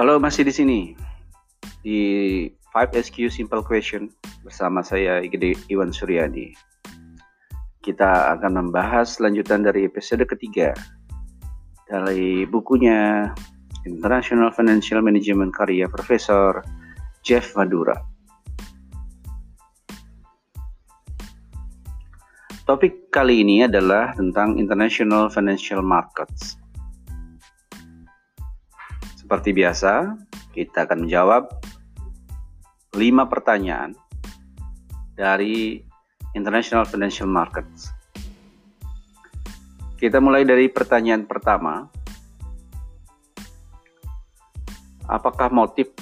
Halo, masih di sini di 5SQ Simple Question bersama saya Igede Iwan Suryadi. Kita akan membahas lanjutan dari episode ketiga dari bukunya International Financial Management karya Profesor Jeff Madura. Topik kali ini adalah tentang International Financial Markets. Seperti biasa, kita akan menjawab lima pertanyaan dari International Financial Markets. Kita mulai dari pertanyaan pertama. Apakah motif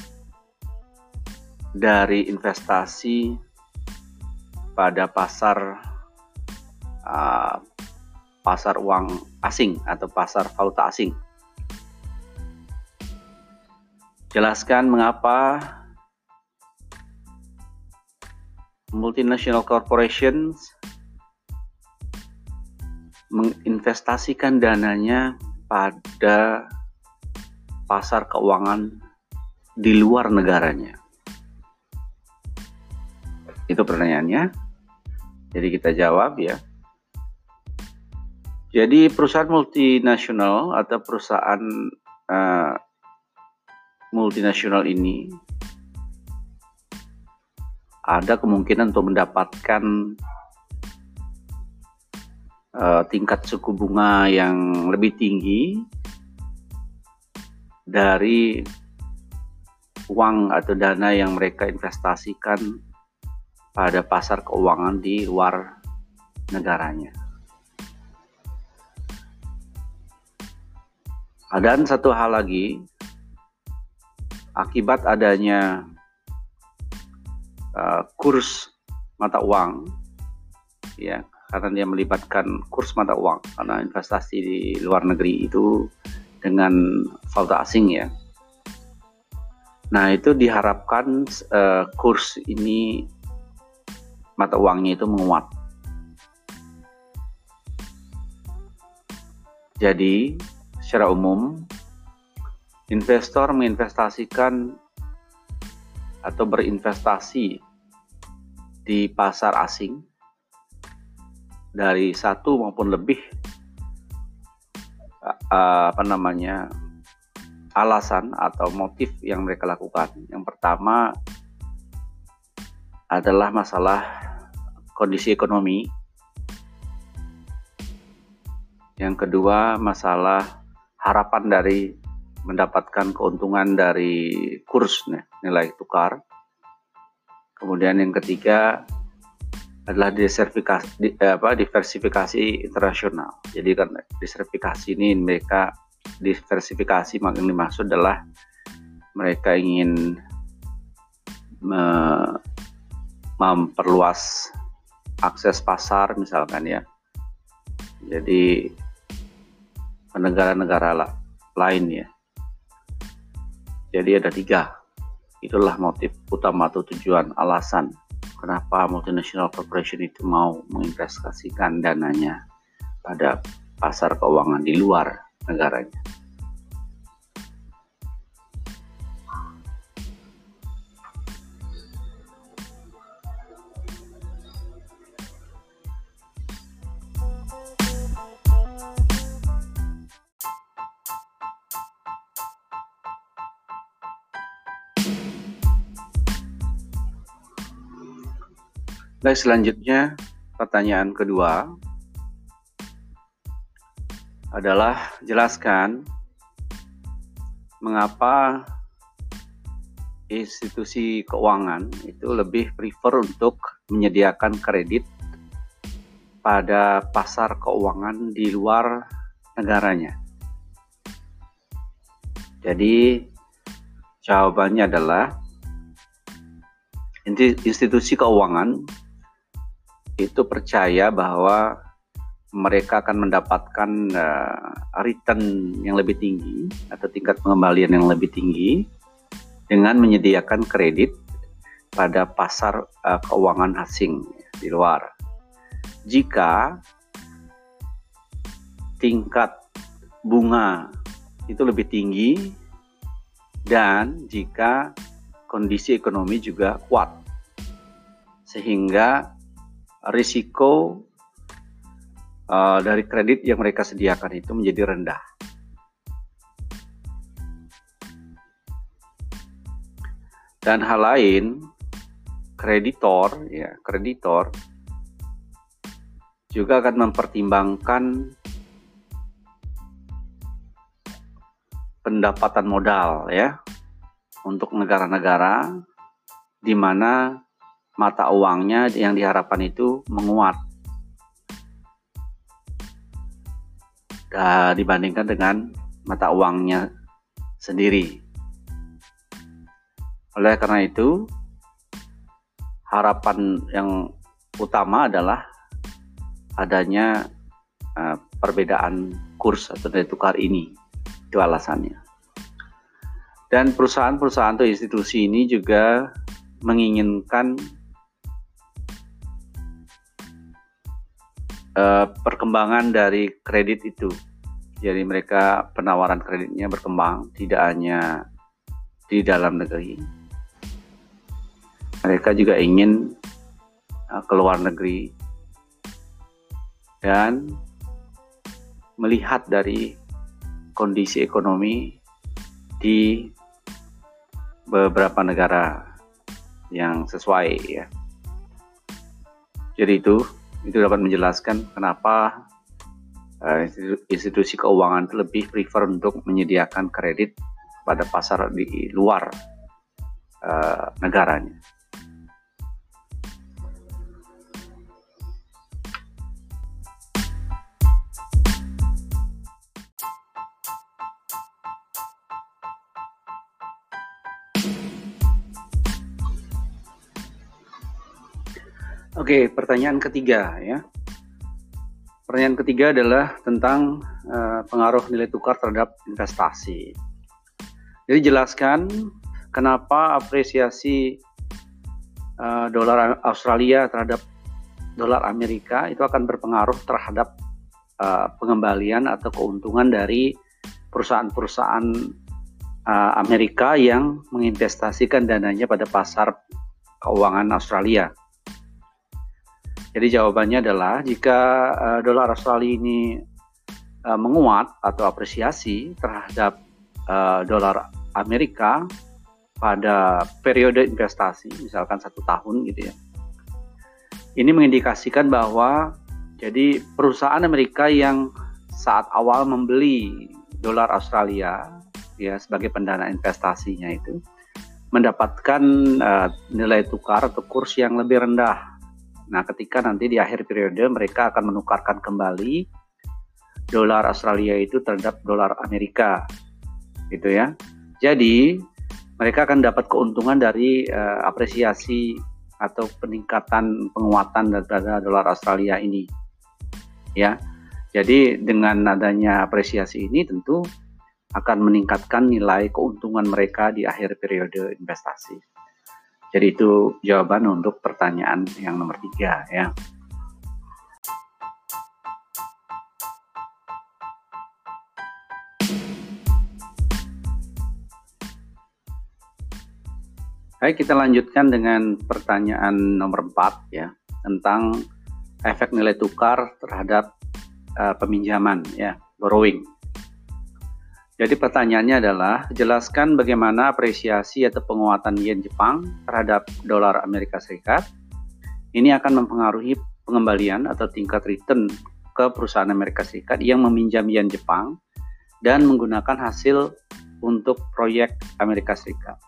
dari investasi pada pasar uh, pasar uang asing atau pasar valuta asing? Jelaskan mengapa multinational corporations menginvestasikan dananya pada pasar keuangan di luar negaranya. Itu pertanyaannya. Jadi kita jawab ya. Jadi perusahaan multinasional atau perusahaan uh, multinasional ini ada kemungkinan untuk mendapatkan uh, tingkat suku bunga yang lebih tinggi dari uang atau dana yang mereka investasikan pada pasar keuangan di luar negaranya. Dan satu hal lagi, akibat adanya uh, kurs mata uang ya karena dia melibatkan kurs mata uang karena investasi di luar negeri itu dengan valuta asing ya. Nah, itu diharapkan uh, kurs ini mata uangnya itu menguat. Jadi, secara umum investor menginvestasikan atau berinvestasi di pasar asing dari satu maupun lebih apa namanya alasan atau motif yang mereka lakukan. Yang pertama adalah masalah kondisi ekonomi. Yang kedua masalah harapan dari mendapatkan keuntungan dari kurs nilai tukar. Kemudian yang ketiga adalah diversifikasi, di, eh, apa, diversifikasi internasional. Jadi kan diversifikasi ini mereka diversifikasi yang dimaksud adalah mereka ingin me, memperluas akses pasar misalkan ya. Jadi negara-negara lain ya jadi ada tiga. Itulah motif utama atau tujuan alasan kenapa multinational corporation itu mau menginvestasikan dananya pada pasar keuangan di luar negaranya. Baik, selanjutnya pertanyaan kedua adalah jelaskan mengapa institusi keuangan itu lebih prefer untuk menyediakan kredit pada pasar keuangan di luar negaranya. Jadi jawabannya adalah institusi keuangan itu percaya bahwa mereka akan mendapatkan uh, return yang lebih tinggi atau tingkat pengembalian yang lebih tinggi dengan menyediakan kredit pada pasar uh, keuangan asing di luar. Jika tingkat bunga itu lebih tinggi dan jika kondisi ekonomi juga kuat sehingga risiko uh, dari kredit yang mereka sediakan itu menjadi rendah. Dan hal lain, kreditor, ya kreditor juga akan mempertimbangkan pendapatan modal ya untuk negara-negara di mana mata uangnya yang diharapkan itu menguat dibandingkan dengan mata uangnya sendiri. Oleh karena itu, harapan yang utama adalah adanya uh, perbedaan kurs atau nilai tukar ini. Itu alasannya. Dan perusahaan-perusahaan atau institusi ini juga menginginkan uh, perkembangan dari kredit itu. Jadi mereka penawaran kreditnya berkembang tidak hanya di dalam negeri. Mereka juga ingin uh, ke luar negeri dan melihat dari kondisi ekonomi di beberapa negara yang sesuai ya. Jadi itu itu dapat menjelaskan kenapa uh, institusi keuangan itu lebih prefer untuk menyediakan kredit pada pasar di luar uh, negaranya. Oke, pertanyaan ketiga ya. Pertanyaan ketiga adalah tentang uh, pengaruh nilai tukar terhadap investasi. Jadi jelaskan kenapa apresiasi uh, dolar Australia terhadap dolar Amerika itu akan berpengaruh terhadap uh, pengembalian atau keuntungan dari perusahaan-perusahaan uh, Amerika yang menginvestasikan dananya pada pasar keuangan Australia. Jadi jawabannya adalah jika uh, dolar Australia ini uh, menguat atau apresiasi terhadap uh, dolar Amerika pada periode investasi, misalkan satu tahun gitu ya. Ini mengindikasikan bahwa jadi perusahaan Amerika yang saat awal membeli dolar Australia ya sebagai pendana investasinya itu mendapatkan uh, nilai tukar atau kurs yang lebih rendah Nah, ketika nanti di akhir periode mereka akan menukarkan kembali dolar Australia itu terhadap dolar Amerika, gitu ya. Jadi mereka akan dapat keuntungan dari uh, apresiasi atau peningkatan penguatan daripada dolar Australia ini, ya. Jadi dengan adanya apresiasi ini tentu akan meningkatkan nilai keuntungan mereka di akhir periode investasi. Jadi itu jawaban untuk pertanyaan yang nomor tiga ya. Baik, kita lanjutkan dengan pertanyaan nomor empat ya tentang efek nilai tukar terhadap uh, peminjaman ya, borrowing. Jadi pertanyaannya adalah, jelaskan bagaimana apresiasi atau penguatan yen Jepang terhadap dolar Amerika Serikat. Ini akan mempengaruhi pengembalian atau tingkat return ke perusahaan Amerika Serikat yang meminjam yen Jepang dan menggunakan hasil untuk proyek Amerika Serikat.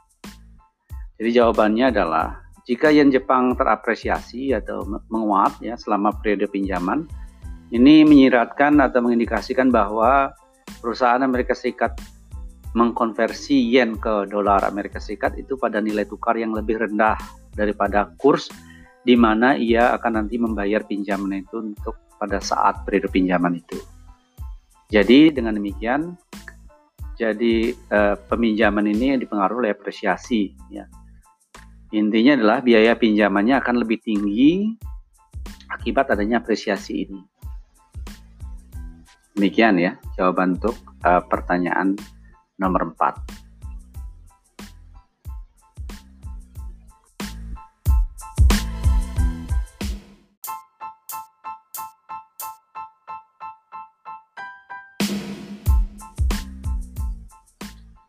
Jadi jawabannya adalah jika yen Jepang terapresiasi atau menguat ya selama periode pinjaman, ini menyiratkan atau mengindikasikan bahwa perusahaan Amerika Serikat mengkonversi yen ke dolar Amerika Serikat itu pada nilai tukar yang lebih rendah daripada kurs di mana ia akan nanti membayar pinjaman itu untuk pada saat periode pinjaman itu. Jadi dengan demikian, jadi eh, peminjaman ini dipengaruhi oleh apresiasi. Ya. Intinya adalah biaya pinjamannya akan lebih tinggi akibat adanya apresiasi ini. Demikian ya jawaban untuk uh, pertanyaan nomor 4.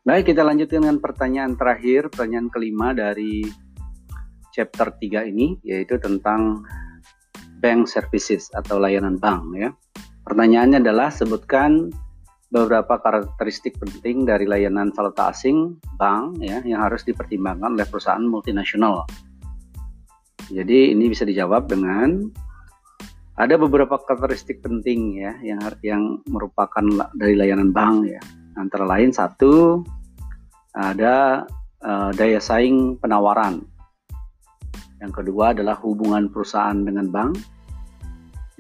Baik, kita lanjutkan dengan pertanyaan terakhir, pertanyaan kelima dari chapter 3 ini, yaitu tentang bank services atau layanan bank ya. Pertanyaannya adalah sebutkan beberapa karakteristik penting dari layanan valuta asing bank ya yang harus dipertimbangkan oleh perusahaan multinasional. Jadi ini bisa dijawab dengan ada beberapa karakteristik penting ya yang yang merupakan dari layanan bank ya. Antara lain satu ada uh, daya saing penawaran. Yang kedua adalah hubungan perusahaan dengan bank.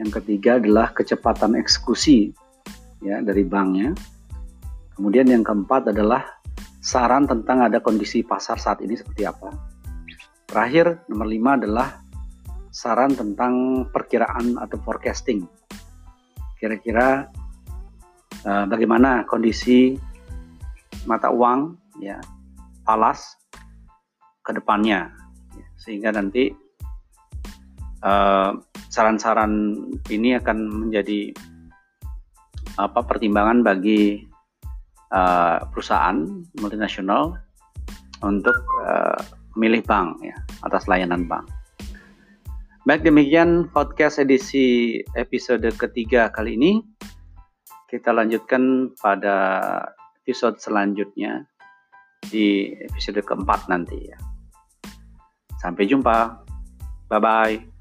Yang ketiga adalah kecepatan eksekusi ya dari banknya. Kemudian yang keempat adalah saran tentang ada kondisi pasar saat ini seperti apa. Terakhir nomor lima adalah saran tentang perkiraan atau forecasting. Kira-kira uh, bagaimana kondisi mata uang ya palas ke depannya ya, sehingga nanti eh, saran-saran ini akan menjadi apa pertimbangan bagi uh, perusahaan multinasional untuk uh, memilih bank ya atas layanan bank. Baik demikian podcast edisi episode ketiga kali ini. Kita lanjutkan pada episode selanjutnya di episode keempat nanti ya. Sampai jumpa. Bye bye.